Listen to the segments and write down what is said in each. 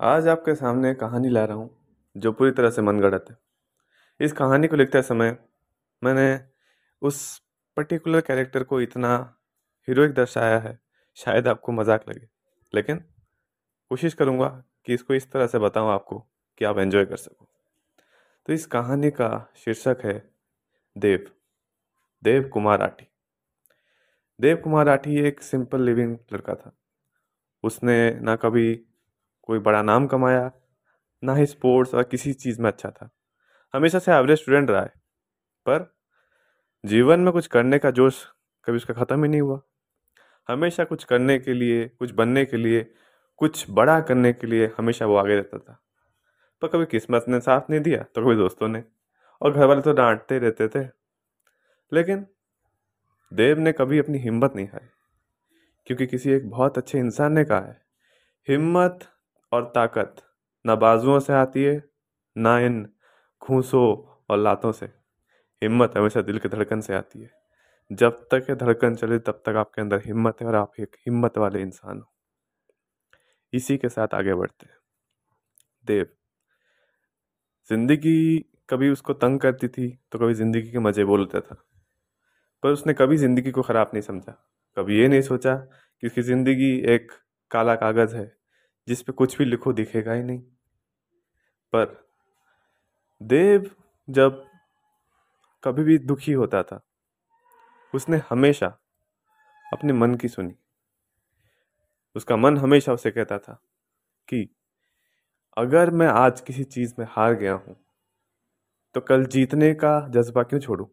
आज आपके सामने कहानी ला रहा हूँ, जो पूरी तरह से मनगढ़ंत है। इस कहानी को लिखते समय मैंने उस पर्टिकुलर कैरेक्टर को इतना हीरोइक दर्शाया है, शायद आपको मज़ाक लगे। लेकिन कोशिश करूँगा कि इसको इस तरह से बताऊँ आपको कि आप एंजॉय कर सको। तो इस कहानी का शीर्षक है, देव। देव कुमार राठी देव कुमार राठी एक सिंपल लिविंग लड़का था। उसने ना कभी कोई बड़ा नाम कमाया, ना ही स्पोर्ट्स और किसी चीज़ में अच्छा था। हमेशा से एवरेज स्टूडेंट रहा है, पर जीवन में कुछ करने का जोश कभी उसका ख़त्म ही नहीं हुआ। हमेशा कुछ करने के लिए, कुछ बनने के लिए, कुछ बड़ा करने के लिए हमेशा वो आगे रहता था। पर कभी किस्मत ने साथ नहीं दिया तो कभी दोस्तों ने, और घर वाले तो डांटते रहते थे। लेकिन देव ने कभी अपनी हिम्मत नहीं हारी, क्योंकि किसी एक बहुत अच्छे इंसान ने कहा है, हिम्मत और ताकत। न बाजुओं से आती है, ना इन खूंसों और लातों से। हिम्मत हमेशा दिल की धड़कन से आती है। जब तक ये धड़कन चले, तब तक आपके अंदर हिम्मत है और आप एक हिम्मत वाले इंसान हो। इसी के साथ आगे बढ़ते हैं। देव। ज़िंदगी कभी उसको तंग करती थी तो कभी ज़िंदगी के मज़े बोलता था। पर उसने कभी ज़िंदगी को खराब नहीं समझा। कभी ये नहीं सोचा कि उसकी ज़िंदगी एक काला कागज़ है जिस पे कुछ भी लिखो दिखेगा ही नहीं। पर देव जब कभी भी दुखी होता था, उसने हमेशा अपने मन की सुनी। उसका मन हमेशा उसे कहता था कि अगर मैं आज किसी चीज़ में हार गया हूँ तो कल जीतने का जज्बा क्यों छोड़ू?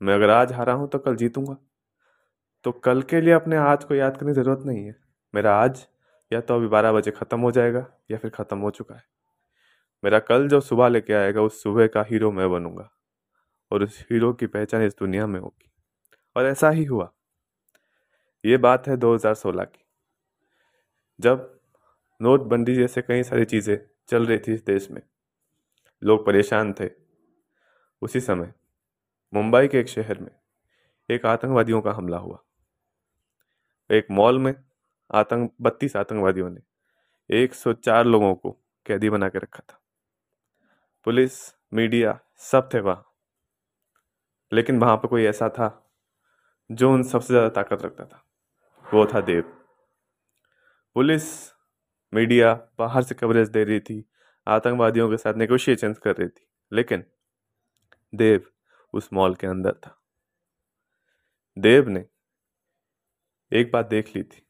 मैं अगर आज हारा हूँ तो कल जीतूँगा। तो कल के लिए अपने आज को याद करने की ज़रूरत नहीं है। मेरा आज या तो अभी बारह बजे ख़त्म हो जाएगा या फिर ख़त्म हो चुका है। मेरा कल जो सुबह लेके आएगा, उस सुबह का हीरो मैं बनूँगा और उस हीरो की पहचान इस दुनिया में होगी। और ऐसा ही हुआ। ये बात है 2016 की। जब नोटबंदी जैसे कई सारी चीज़ें चल रही थी इस देश में, लोग परेशान थे। उसी समय मुंबई के एक शहर में एक आतंकवादियों का हमला हुआ। एक मॉल में आतंक, बत्तीस आतंकवादियों ने 104 लोगों को कैदी बना के रखा था। पुलिस, मीडिया सब थे वहाँ। लेकिन वहाँ पर कोई ऐसा था जो उन सबसे ज़्यादा ताकत रखता था। वो था देव। पुलिस, मीडिया बाहर से कवरेज दे रही थी, आतंकवादियों के साथ नेगोशिएशन कर रही थी। लेकिन देव उस मॉल के अंदर था। देव ने एक बात देख ली थी।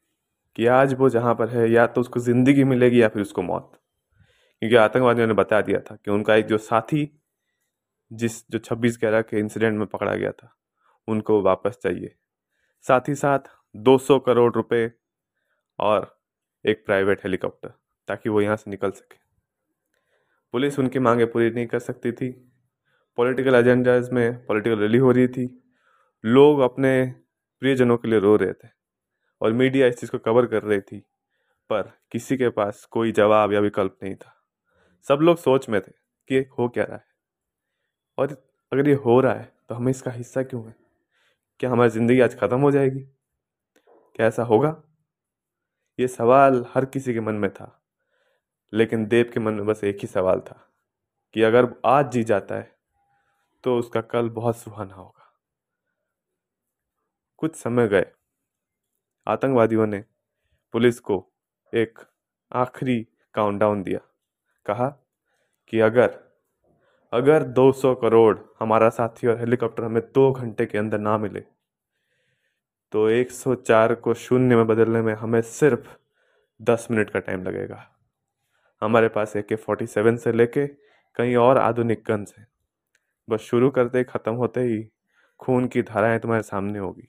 कि आज वो जहाँ पर है, या तो उसको ज़िंदगी मिलेगी या फिर उसको मौत। क्योंकि आतंकवादियों ने बता दिया था कि उनका एक जो साथी जिस, जो छब्बीस ग्यारह के इंसिडेंट में पकड़ा गया था, उनको वापस चाहिए। साथ ही साथ 200 करोड़ रुपए और एक प्राइवेट हेलीकॉप्टर, ताकि वो यहाँ से निकल सके। पुलिस उनकी मांगे पूरी नहीं कर सकती थी। पॉलिटिकल एजेंडाज में पॉलिटिकल रैली हो रही थी। लोग अपने प्रियजनों के लिए रो रहे थे। और मीडिया इस चीज़ को कवर कर रही थी, पर किसी के पास कोई जवाब या विकल्प नहीं था। सब लोग सोच में थे कि हो क्या रहा है। और अगर ये हो रहा है तो हमें इसका हिस्सा क्यों है? क्या हमारी ज़िंदगी आज ख़त्म हो जाएगी? क्या ऐसा होगा? ये सवाल हर किसी के मन में था, लेकिन देव के मन में बस एक ही सवाल था कि अगर आज जी जाता है तो उसका कल बहुत सुहाना होगा। कुछ समय गए आतंकवादियों ने पुलिस को एक आखिरी काउंटडाउन दिया। कहा कि अगर अगर 200 करोड़ हमारा साथी और हेलीकॉप्टर हमें दो घंटे के अंदर ना मिले तो 104 को शून्य में बदलने में हमें सिर्फ़ 10 मिनट का टाइम लगेगा। हमारे पास ए के फोर्टी सेवन से लेके कहीं और आधुनिक गन्स हैं। बस शुरू करते ही, ख़त्म होते ही खून की धाराएँ तुम्हारे सामने होगी।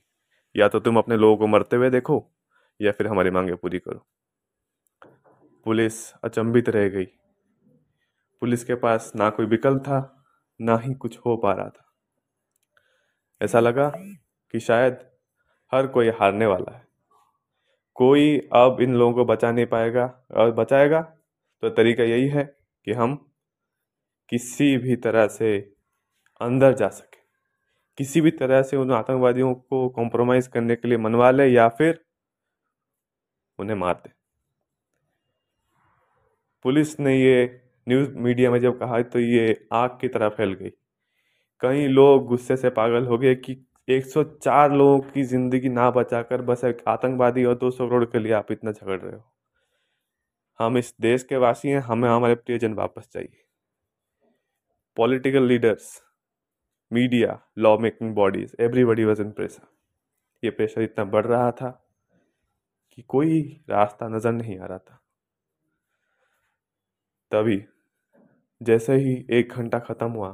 या तो तुम अपने लोगों को मरते हुए देखो, या फिर हमारी मांगे पूरी करो। पुलिस अचंभित रह गई। पुलिस के पास ना कोई विकल्प था, ना ही कुछ हो पा रहा था। ऐसा लगा कि शायद हर कोई हारने वाला है। कोई अब इन लोगों को बचा नहीं पाएगा, और बचाएगा तो तरीका यही है कि हम किसी भी तरह से अंदर जा सके। किसी भी तरह से उन आतंकवादियों को कॉम्प्रोमाइज़ करने के लिए मनवा ले या फिर उन्हें मार दे। पुलिस ने ये न्यूज़ मीडिया में जब कहा तो ये आग की तरह फैल गई। कई लोग गुस्से से पागल हो गए कि 104 लोगों की ज़िंदगी ना बचाकर बस एक आतंकवादी और 200 करोड़ के लिए आप इतना झगड़ रहे हो। हम इस देश के वासी हैं, हमें हमारे प्रियजन वापस चाहिए। Political leaders media lawmaking bodies everybody was in pressure ये प्रेशर इतना बढ़ रहा था कि कोई रास्ता नज़र नहीं आ रहा था। तभी जैसे ही एक घंटा ख़त्म हुआ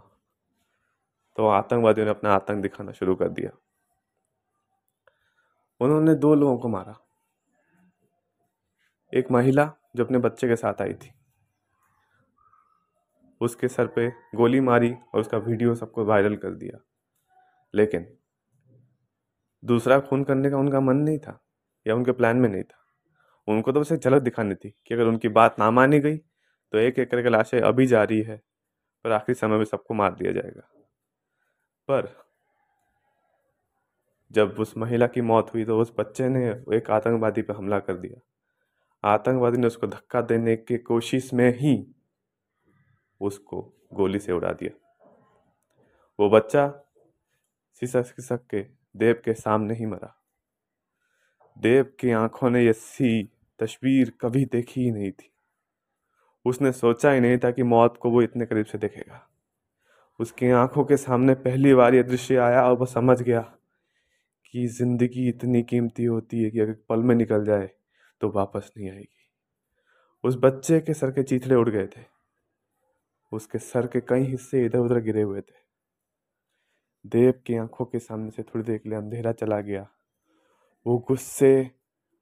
तो आतंकवादियों ने अपना आतंक दिखाना शुरू कर दिया। उन्होंने दो लोगों को मारा। एक महिला जो अपने बच्चे के साथ आई थी। उसके सर पे गोली मारी और उसका वीडियो सबको वायरल कर दिया। लेकिन दूसरा खून करने का उनका मन नहीं था, या उनके प्लान में नहीं था। उनको तो एक झलक दिखानी थी कि अगर उनकी बात ना मानी गई तो एक एक करके लाशें अभी जा रही है, पर आखिरी समय में सबको मार दिया जाएगा। पर जब उस महिला की मौत हुई तो उस बच्चे ने एक आतंकवादी पर हमला कर दिया। आतंकवादी ने उसको धक्का देने की कोशिश में ही उसको गोली से उड़ा दिया। वो बच्चा सिसक के देव के सामने ही मरा। देव की आँखों ने ये सी तस्वीर कभी देखी ही नहीं थी। उसने सोचा ही नहीं था कि मौत को वो इतने करीब से देखेगा। उसकी आँखों के सामने पहली बार ये दृश्य आया और वो समझ गया कि ज़िंदगी इतनी कीमती होती है कि अगर पल में निकल जाए तो वापस नहीं आएगी। उस बच्चे के सर के चीथड़े उड़ गए थे। उसके सर के कई हिस्से इधर उधर गिरे हुए थे। देव की आँखों के सामने से थोड़ी देर के लिए अंधेरा चला गया। वो गुस्से,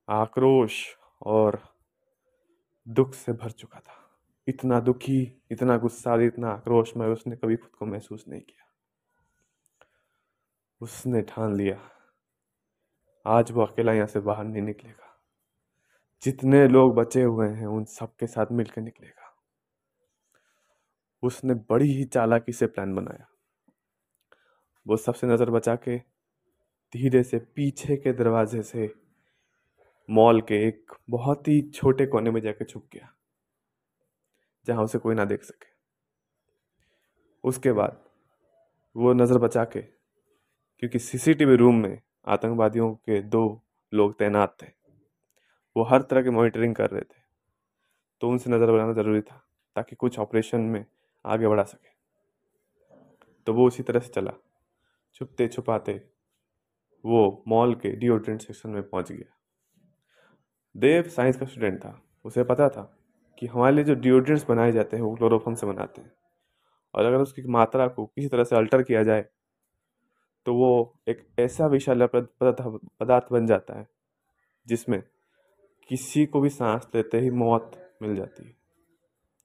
आक्रोश और दुख से भर चुका था। इतना दुखी, इतना गुस्सा, इतना आक्रोश में उसने कभी खुद को महसूस नहीं किया। उसने ठान लिया। आज वो अकेला यहाँ से बाहर नहीं निकलेगा। जितने लोग बचे हुए हैं, उन सबके साथ मिलकर निकलेगा। उसने बड़ी ही चालाकी से प्लान बनाया। वो सबसे नज़र बचा के धीरे से पीछे के दरवाजे से मॉल के एक बहुत ही छोटे कोने में जाके छुप गया, जहाँ उसे कोई ना देख सके। उसके बाद वो नज़र बचा के क्योंकि सीसीटीवी रूम में आतंकवादियों के दो लोग तैनात थे। वो हर तरह की मॉनिटरिंग कर रहे थे तो उनसे नज़र बनाना ज़रूरी था, ताकि कुछ ऑपरेशन में आगे बढ़ा सके। तो वो उसी तरह से चला। छुपते छुपाते वो मॉल के डिओड्रेंट सेक्शन में पहुँच गया। देव साइंस का स्टूडेंट था। उसे पता था कि हमारे लिए जो डिओड्रेंट्स बनाए जाते हैं वो क्लोरोफॉर्म से बनाते हैं। और अगर उसकी मात्रा को किसी तरह से अल्टर किया जाए तो वो एक ऐसा विशाल पदार्थ बन जाता है, जिसमें किसी को भी सांस लेते ही मौत मिल जाती है।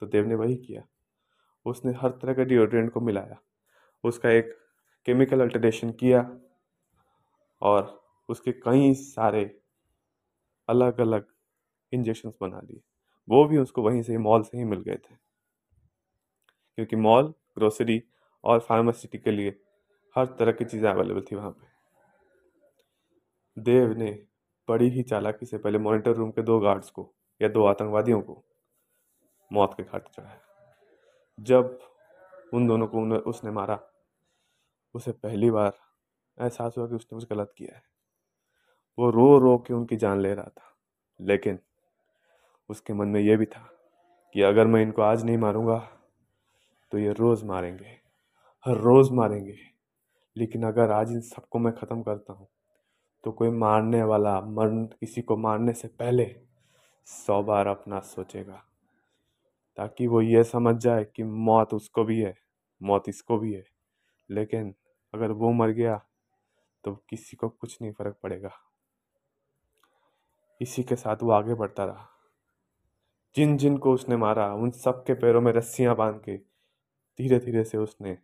तो देव ने वही किया। उसने हर तरह के डिओड्रेंट को मिलाया। उसका एक केमिकल अल्टरेशन किया और उसके कई सारे अलग अलग इंजेक्शंस बना लिए। वो भी उसको वहीं से ही मॉल से ही मिल गए थे। क्योंकि मॉल ग्रोसरी और फार्मासिटी के लिए हर तरह की चीज़ें अवेलेबल थी वहाँ पे। देव ने बड़ी ही चालाकी से पहले मॉनिटर रूम के दो गार्ड्स को या दो आतंकवादियों को मौत के घाट चढ़ाया। जब उन दोनों को उसने मारा, उसे पहली बार एहसास हुआ कि उसने कुछ गलत किया है। वो रो रो के उनकी जान ले रहा था, लेकिन उसके मन में यह भी था कि अगर मैं इनको आज नहीं मारूँगा तो ये रोज़ मारेंगे, हर रोज़ मारेंगे। लेकिन अगर आज इन सबको मैं ख़त्म करता हूँ तो कोई मारने वाला, मर, किसी को मारने से पहले सौ बार अपना सोचेगा ताकि वो ये समझ जाए कि मौत उसको भी है, मौत इसको भी है। लेकिन अगर वो मर गया तो किसी को कुछ नहीं फ़र्क पड़ेगा। इसी के साथ वो आगे बढ़ता रहा। जिन जिन को उसने मारा, उन सब के पैरों में रस्सियाँ बाँध के धीरे धीरे से उसने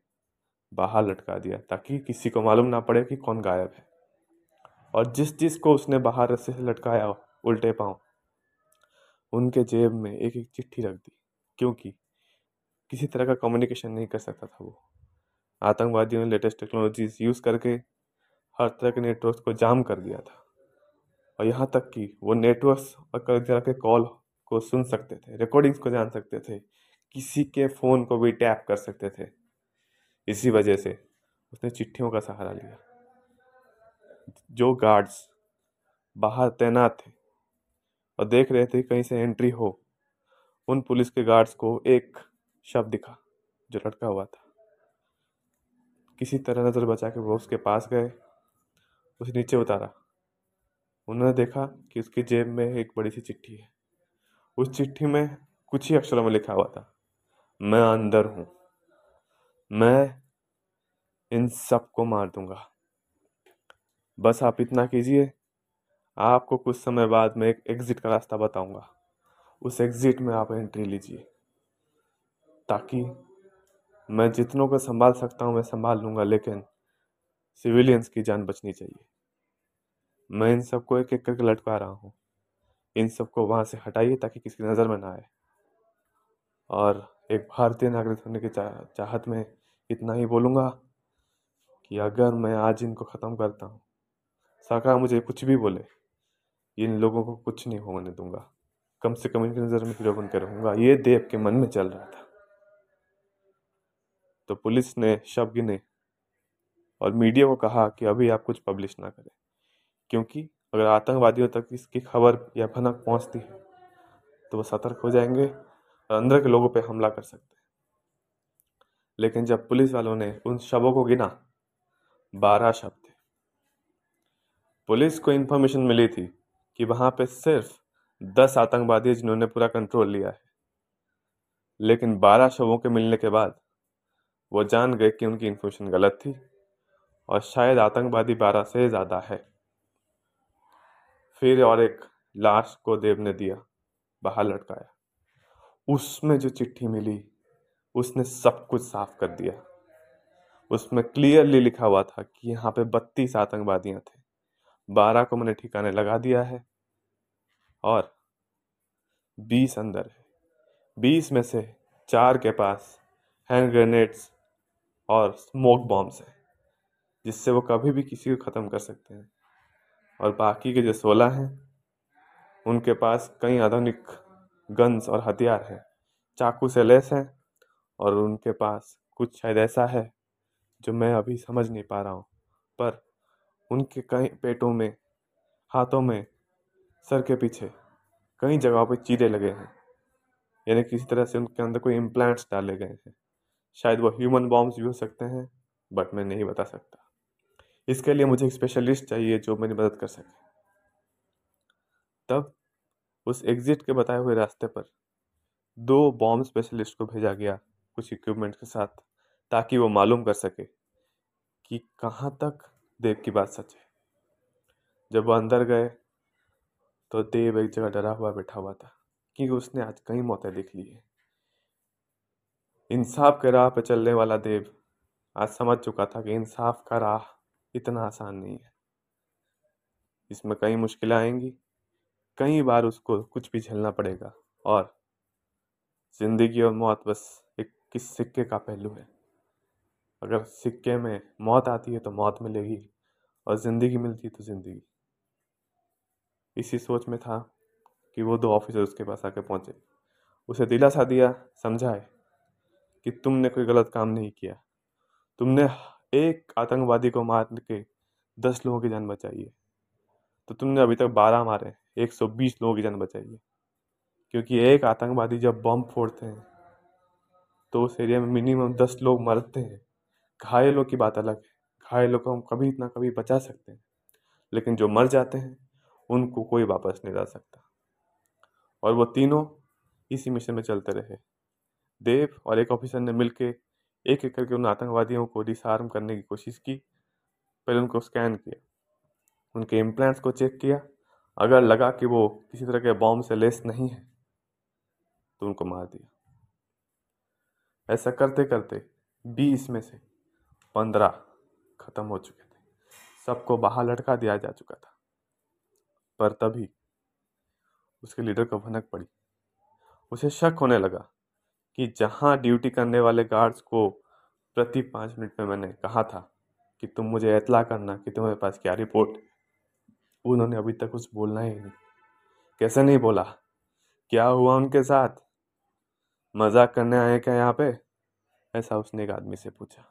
बाहर लटका दिया, ताकि किसी को मालूम ना पड़े कि कौन गायब है। और जिस जिस को उसने बाहर रस्से से लटकाया, उल्टे पाँव, उनके जेब में एक एक चिट्ठी रख दी। क्योंकि किसी तरह का कम्युनिकेशन नहीं कर सकता था वो। आतंकवादियों ने लेटेस्ट टेक्नोलॉजीज़ यूज़ करके हर तरह के नेटवर्क को जाम कर दिया था। और यहाँ तक कि वो नेटवर्क्स और कई तरह के कॉल को सुन सकते थे रिकॉर्डिंग्स को जान सकते थे, किसी के फ़ोन को भी टैप कर सकते थे। इसी वजह से उसने चिट्ठियों का सहारा लिया। जो गार्ड्स बाहर तैनात थे और देख रहे थे कहीं से एंट्री हो उन पुलिस के गार्ड्स को एक शब्द दिखा, जो लटका हुआ था। किसी तरह नज़र बचा के वो उसके पास गए, उसे नीचे उतारा। उन्होंने देखा कि उसकी जेब में एक बड़ी सी चिट्ठी है। उस चिट्ठी में कुछ ही अक्षरों में लिखा हुआ था, मैं अंदर हूँ। मैं इन सबको मार दूँगा। बस आप इतना कीजिए, आपको कुछ समय बाद में एक एग्जिट का रास्ता बताऊँगा। उस एग्जिट में आप एंट्री लीजिए, ताकि मैं जितनों को संभाल सकता हूँ, मैं संभाल लूँगा, लेकिन सिविलियंस की जान बचनी चाहिए। मैं इन सबको एक एक करके लटका रहा हूँ। इन सबको वहाँ से हटाइए, ताकि किसी की नज़र में ना आए। और एक भारतीय नागरिक होने की चाह चाहत में इतना ही बोलूँगा कि अगर मैं आज इनको ख़त्म करता हूँ सरकार मुझे कुछ भी बोले, इन लोगों को कुछ नहीं होने दूँगा। कम से कम इनकी नज़र में हीरो बन कर रहूँगा। ये देव के मन में चल रहा था। तो पुलिस ने शव गिने और मीडिया को कहा कि अभी आप कुछ पब्लिश ना करें, क्योंकि अगर आतंकवादियों तक इसकी खबर या भनक पहुँचती है तो वो सतर्क हो जाएँगे और अंदर के लोगों पे हमला कर सकते हैं। लेकिन जब पुलिस वालों ने उन शवों को गिना, बारह शव थे। पुलिस को इन्फॉर्मेशन मिली थी कि वहाँ पे सिर्फ़ दस आतंकवादी जिन्होंने पूरा कंट्रोल लिया है। लेकिन बारह शवों के मिलने के बाद वो जान गए कि उनकी इन्फॉर्मेशन गलत थी और शायद आतंकवादी बारह से ज़्यादा है। फिर और एक लाश को देव ने दिया, बाहर लटकाया। उसमें जो चिट्ठी मिली, उसने सब कुछ साफ़ कर दिया। उसमें क्लियरली लिखा हुआ था कि यहाँ पे बत्तीस आतंकवादियाँ थे। बारह को मैंने ठिकाने लगा दिया है। और बीस अंदर है। बीस में से चार के पास हैंड ग्रेनेड्स और स्मोक बॉम्ब्स हैं, जिससे वो कभी भी किसी को ख़त्म कर सकते हैं। और बाकी के जो सोलह हैं, उनके पास कई आधुनिक गन्स और हथियार हैं। चाकू से लेस हैं और उनके पास कुछ शायद ऐसा है जो मैं अभी समझ नहीं पा रहा हूँ, पर उनके कई पेटों में, हाथों में सर के पीछे कई जगहों पर चीरे लगे हैं। यानी किसी तरह से उनके अंदर कोई इम्प्लांट्स डाले गए हैं। शायद वो ह्यूमन बॉम्ब्स भी हो सकते हैं बट मैं नहीं बता सकता। इसके लिए मुझे एक स्पेशलिस्ट चाहिए जो मेरी मदद कर सके। तब उस एग्जिट के बताए हुए रास्ते पर दो बॉम्ब स्पेशलिस्ट को भेजा गया कुछ इक्विपमेंट के साथ, ताकि वो मालूम कर सके कि कहाँ तक देव की बात सच है। जब वो अंदर गए तो देव एक जगह डरा हुआ बैठा हुआ था क्योंकि उसने आज कई मौतें देख ली है। इंसाफ के राह पर चलने वाला देव आज समझ चुका था कि इंसाफ का राह इतना आसान नहीं है। इसमें कई मुश्किलें आएँगी, कई बार उसको कुछ भी झेलना पड़ेगा और ज़िंदगी और मौत बस एक किस सिक्के का पहलू है। अगर सिक्के में मौत आती है तो मौत मिलेगी और ज़िंदगी मिलती है तो ज़िंदगी। इसी सोच में था कि वो दो ऑफिसर उसके पास आके पहुँचे। उसे दिलासा दिया, समझाए कि तुमने कोई गलत काम नहीं किया। तुमने एक आतंकवादी को मार के दस लोगों की जान बचाई है। तो तुमने अभी तक बारह मारे, एक सौ बीस लोगों की जान बचाई है। क्योंकि एक आतंकवादी जब बम फोड़ते हैं तो उस एरिया में मिनिमम दस लोग मरते हैं। घायलों की बात अलग है। घायलों को हम कभी इतना कभी बचा सकते हैं। लेकिन जो मर जाते हैं उनको कोई वापस नहीं ला सकता। और वो तीनों इसी मिशन में चलते रहे। देव और एक ऑफिसर ने मिलकर एक एक करके उन आतंकवादियों को डिसआर्म करने की कोशिश की, पहले उनको स्कैन किया, उनके इम्प्लांट्स को चेक किया। अगर लगा कि वो किसी तरह के बॉम्ब से लेस नहीं है तो उनको मार दिया। ऐसा करते करते बीस में से पंद्रह खत्म हो चुके थे। सबको बाहर लटका दिया जा चुका था। पर तभी उसके लीडर को भनक पड़ी। उसे शक होने लगा कि जहाँ ड्यूटी करने वाले गार्ड्स को प्रति पाँच मिनट में मैंने कहा था कि तुम मुझे इतला करना कि तुम्हारे पास क्या रिपोर्ट। उन्होंने अभी तक कुछ बोलना ही नहीं। कैसे नहीं बोला? क्या हुआ उनके साथ? मज़ाक करने आए क्या यहाँ पे? ऐसा उसने एक आदमी से पूछा।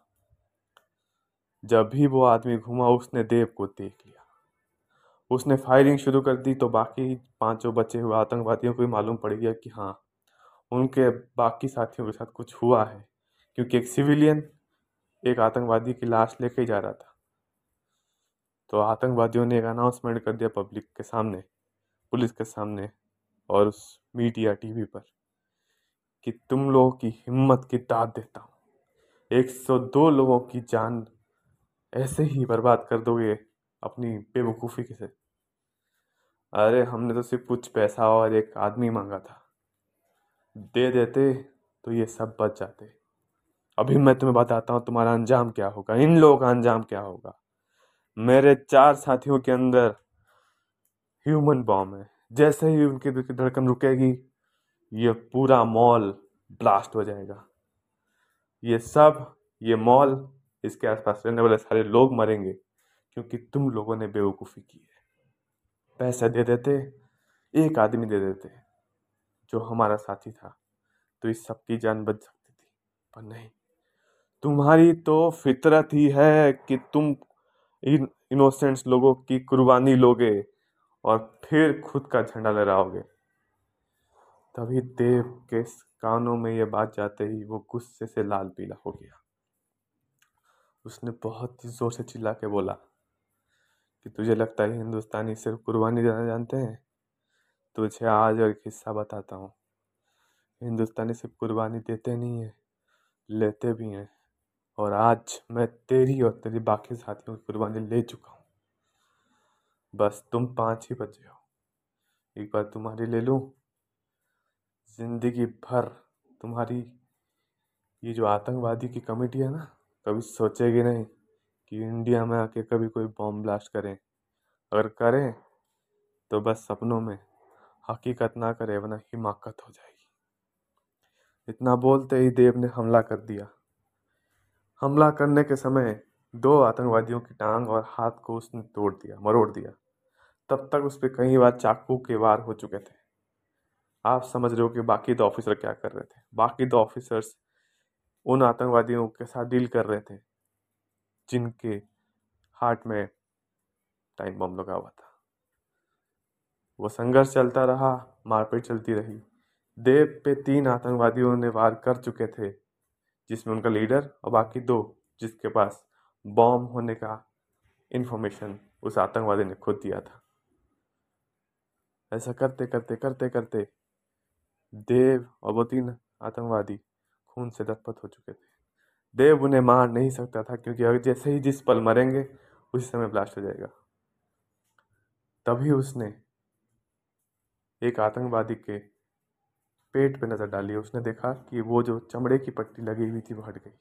जब भी वो आदमी घुमा, उसने देव को देख लिया। उसने फायरिंग शुरू कर दी तो बाकी पाँचों बचे हुए आतंकवादियों को भी मालूम पड़ गया कि हाँ उनके बाकी साथियों के साथ कुछ हुआ है, क्योंकि एक सिविलियन एक आतंकवादी की लाश लेके जा रहा था। तो आतंकवादियों ने एक अनाउंसमेंट कर दिया पब्लिक के सामने, पुलिस के सामने और उस मीडिया टीवी पर कि तुम लोगों की हिम्मत की दाद देता हूँ। 102 लोगों की जान ऐसे ही बर्बाद कर दोगे अपनी बेवकूफ़ी के से। अरे, हमने तो सिर्फ़ कुछ पैसा और एक आदमी मांगा था। दे देते तो ये सब बच जाते। अभी मैं तुम्हें बताता हूँ तुम्हारा अंजाम क्या होगा, इन लोगों का अंजाम क्या होगा। मेरे चार साथियों के अंदर ह्यूमन बॉम्ब है। जैसे ही उनकी धड़कन रुकेगी, ये पूरा मॉल ब्लास्ट हो जाएगा। ये सब, ये मॉल, इसके आसपास रहने वाले सारे लोग मरेंगे, क्योंकि तुम लोगों ने बेवकूफ़ी की है। पैसे दे देते, एक आदमी दे देते, जो हमारा साथी था। तो इस सब की जान बच सकती थी। पर नहीं, तुम्हारी तो फितरत ही है कि तुम इन इनोसेंट्स लोगों की कुर्बानी लोगे और फिर खुद का झंडा लहराओगे। तभी देव के कानों में ये बात जाते ही वो गुस्से से लाल पीला हो गया। उसने बहुत ही ज़ोर से चिल्ला के बोला कि तुझे लगता है हिंदुस्तानी सिर्फ़ कुर्बानी देना जानते हैं? तुझे आज और किस्सा बताता हूँ। हिंदुस्तानी सिर्फ़ कुर्बानी देते नहीं हैं, लेते भी हैं। और आज मैं तेरी और तेरी बाकी साथियों की कुर्बानी ले चुका हूँ। बस तुम पाँच ही बचे हो। एक बार तुम्हारी ले लूँ? ज़िंदगी भर तुम्हारी ये जो आतंकवादी की कमेटी है ना, कभी सोचेगी नहीं। कि इंडिया में आके कभी कोई बॉम्ब ब्लास्ट करें। अगर करें तो बस सपनों में हकीकत ना करे, वरना हिमाकत हो जाएगी। इतना बोलते ही देव ने हमला कर दिया। हमला करने के समय दो आतंकवादियों की टांग और हाथ को उसने तोड़ दिया, मरोड़ दिया। तब तक उस पर कई बार चाकू के वार हो चुके थे। आप समझ रहे हो कि बाकी दो ऑफिसर क्या कर रहे थे। बाकी दो ऑफिसर्स उन आतंकवादियों के साथ डील कर रहे थे। जिनके हार्ट में टाइम बम लगा हुआ था। वो संघर्ष चलता रहा, मारपीट चलती रही। देव पे तीन आतंकवादियों ने वार कर चुके थे, जिसमें उनका लीडर और बाकी दो, जिसके पास बॉम्ब होने का इन्फॉर्मेशन उस आतंकवादी ने खुद दिया था। ऐसा करते करते करते करते देव और वो तीन आतंकवादी खून से लथपथ हो चुके थे। देव उन्हें मार नहीं सकता था, क्योंकि अगर जैसे ही जिस पल मरेंगे, उसी समय ब्लास्ट हो जाएगा। तभी उसने एक आतंकवादी के पेट पे नज़र डाली। उसने देखा कि वो जो चमड़े की पट्टी लगी हुई थी, वो हट गई।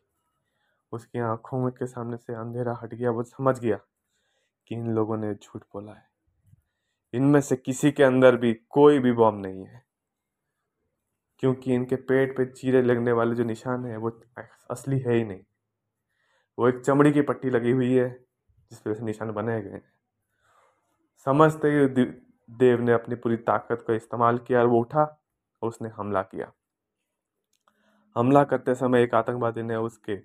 उसकी आँखों में के सामने से अंधेरा हट गया। वो समझ गया कि इन लोगों ने झूठ बोला है। इनमें से किसी के अंदर भी कोई भी बॉम्ब नहीं है। क्योंकि इनके पेट पे चीरे लगने वाले जो निशान है, वो असली है ही नहीं। वो एक चमड़ी की पट्टी लगी हुई है, जिस वजह से निशान बनाए गए हैं। समझते ही देव ने अपनी पूरी ताकत का इस्तेमाल किया और वो उठा और उसने हमला किया। हमला करते समय एक आतंकवादी ने उसके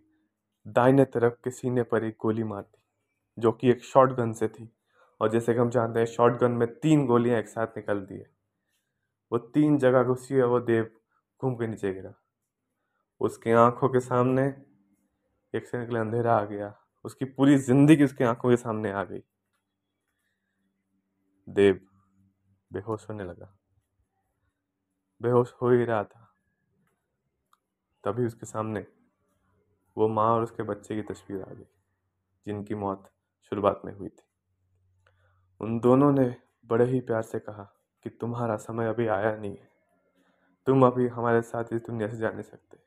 दाहिने तरफ़ के सीने पर एक गोली मार दी, जो कि एक शॉर्ट गन से थी। और जैसे कि हम जानते हैं शॉर्ट गन में तीन गोलियाँ एक साथ निकल दी है। वो तीन जगह घुसी और वो देव घूम के नीचे गिरा। उसकी आँखों के सामने एक से निकले अंधेरा आ गया। उसकी पूरी ज़िंदगी उसकी आँखों के सामने आ गई। देव बेहोश होने लगा। बेहोश हो ही रहा था। तभी उसके सामने वो माँ और उसके बच्चे की तस्वीर आ गई, जिनकी मौत शुरुआत में हुई थी। उन दोनों ने बड़े ही प्यार से कहा कि तुम्हारा समय अभी आया नहीं है। तुम अभी हमारे साथ इस दुनिया से जा नहीं सकते।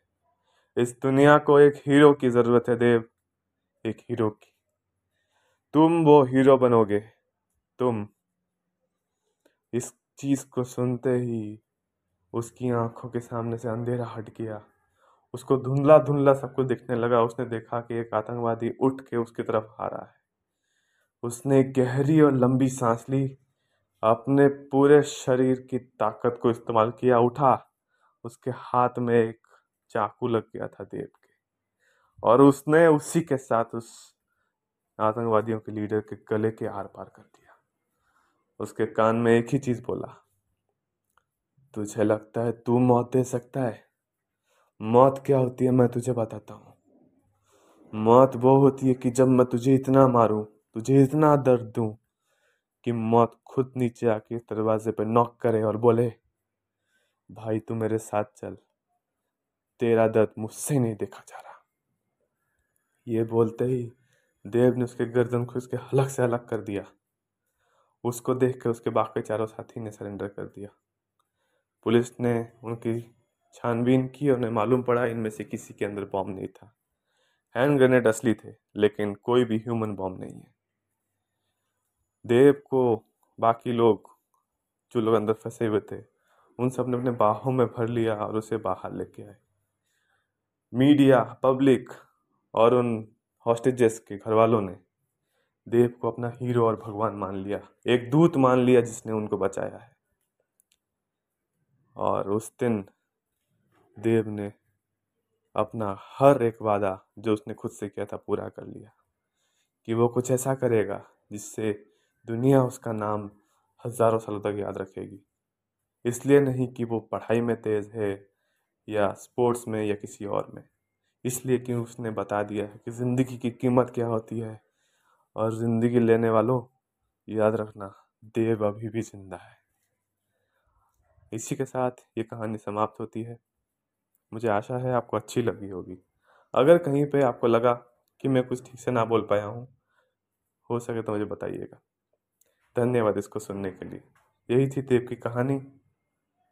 इस दुनिया को एक हीरो की ज़रूरत है, देव। एक हीरो की। तुम वो हीरो बनोगे। तुम। इस चीज़ को सुनते ही उसकी आँखों के सामने से अंधेरा हट गया। उसको धुंधला धुंधला सब कुछ दिखने लगा। उसने देखा कि एक आतंकवादी उठ के उसकी तरफ़ आ रहा है। उसने गहरी और लंबी सांस ली। अपने पूरे शरीर की ताकत को इस्तेमाल किया। उठा। उसके हाथ में एक चाकू लग गया था देव के। और उसने उसी के साथ उस आतंकवादियों के लीडर के गले के आर पार कर दिया। उसके कान में एक ही चीज़ बोला, तुझे लगता है तू मौत दे सकता है? मौत क्या होती है मैं तुझे बताता हूँ। मौत वो होती है कि जब मैं तुझे इतना मारूं, तुझे इतना दर्द दूँ कि मौत खुद नीचे आके दरवाजे पे नॉक करे और बोले भाई तू मेरे साथ चल। तेरा दर्द मुझसे नहीं देखा जा रहा। ये बोलते ही देव ने उसके गर्दन को उसके हलक से अलग कर दिया। उसको देख कर उसके बाकी चारों साथी ने सरेंडर कर दिया। पुलिस ने उनकी छानबीन की और उन्हें मालूम पड़ा इनमें से किसी के अंदर बॉम्ब नहीं था। हैंड ग्रेनेड असली थे, लेकिन कोई भी ह्यूमन बॉम्ब नहीं है। देव को बाकी लोग, जो लोग अंदर फंसे हुए थे उन सबने अपने बाहों में भर लिया और उसे बाहर लेके आए। मीडिया, पब्लिक और उन हॉस्टेजेस के घर वालों ने देव को अपना हीरो और भगवान मान लिया, एक दूत मान लिया जिसने उनको बचाया है। और उस दिन देव ने अपना हर एक वादा जो उसने खुद से किया था पूरा कर लिया कि वो कुछ ऐसा करेगा जिससे दुनिया उसका नाम हज़ारों सालों तक याद रखेगी। इसलिए नहीं कि वो पढ़ाई में तेज है या स्पोर्ट्स में या किसी और में। इसलिए कि उसने बता दिया है कि ज़िंदगी की कीमत क्या होती है और ज़िंदगी लेने वालों, याद रखना, देव अभी भी ज़िंदा है। इसी के साथ ये कहानी समाप्त होती है। मुझे आशा है आपको अच्छी लगी होगी। अगर कहीं पे आपको लगा कि मैं कुछ ठीक से ना बोल पाया हूँ, हो सके तो मुझे बताइएगा। धन्यवाद इसको सुनने के लिए। यही थी देव की कहानी।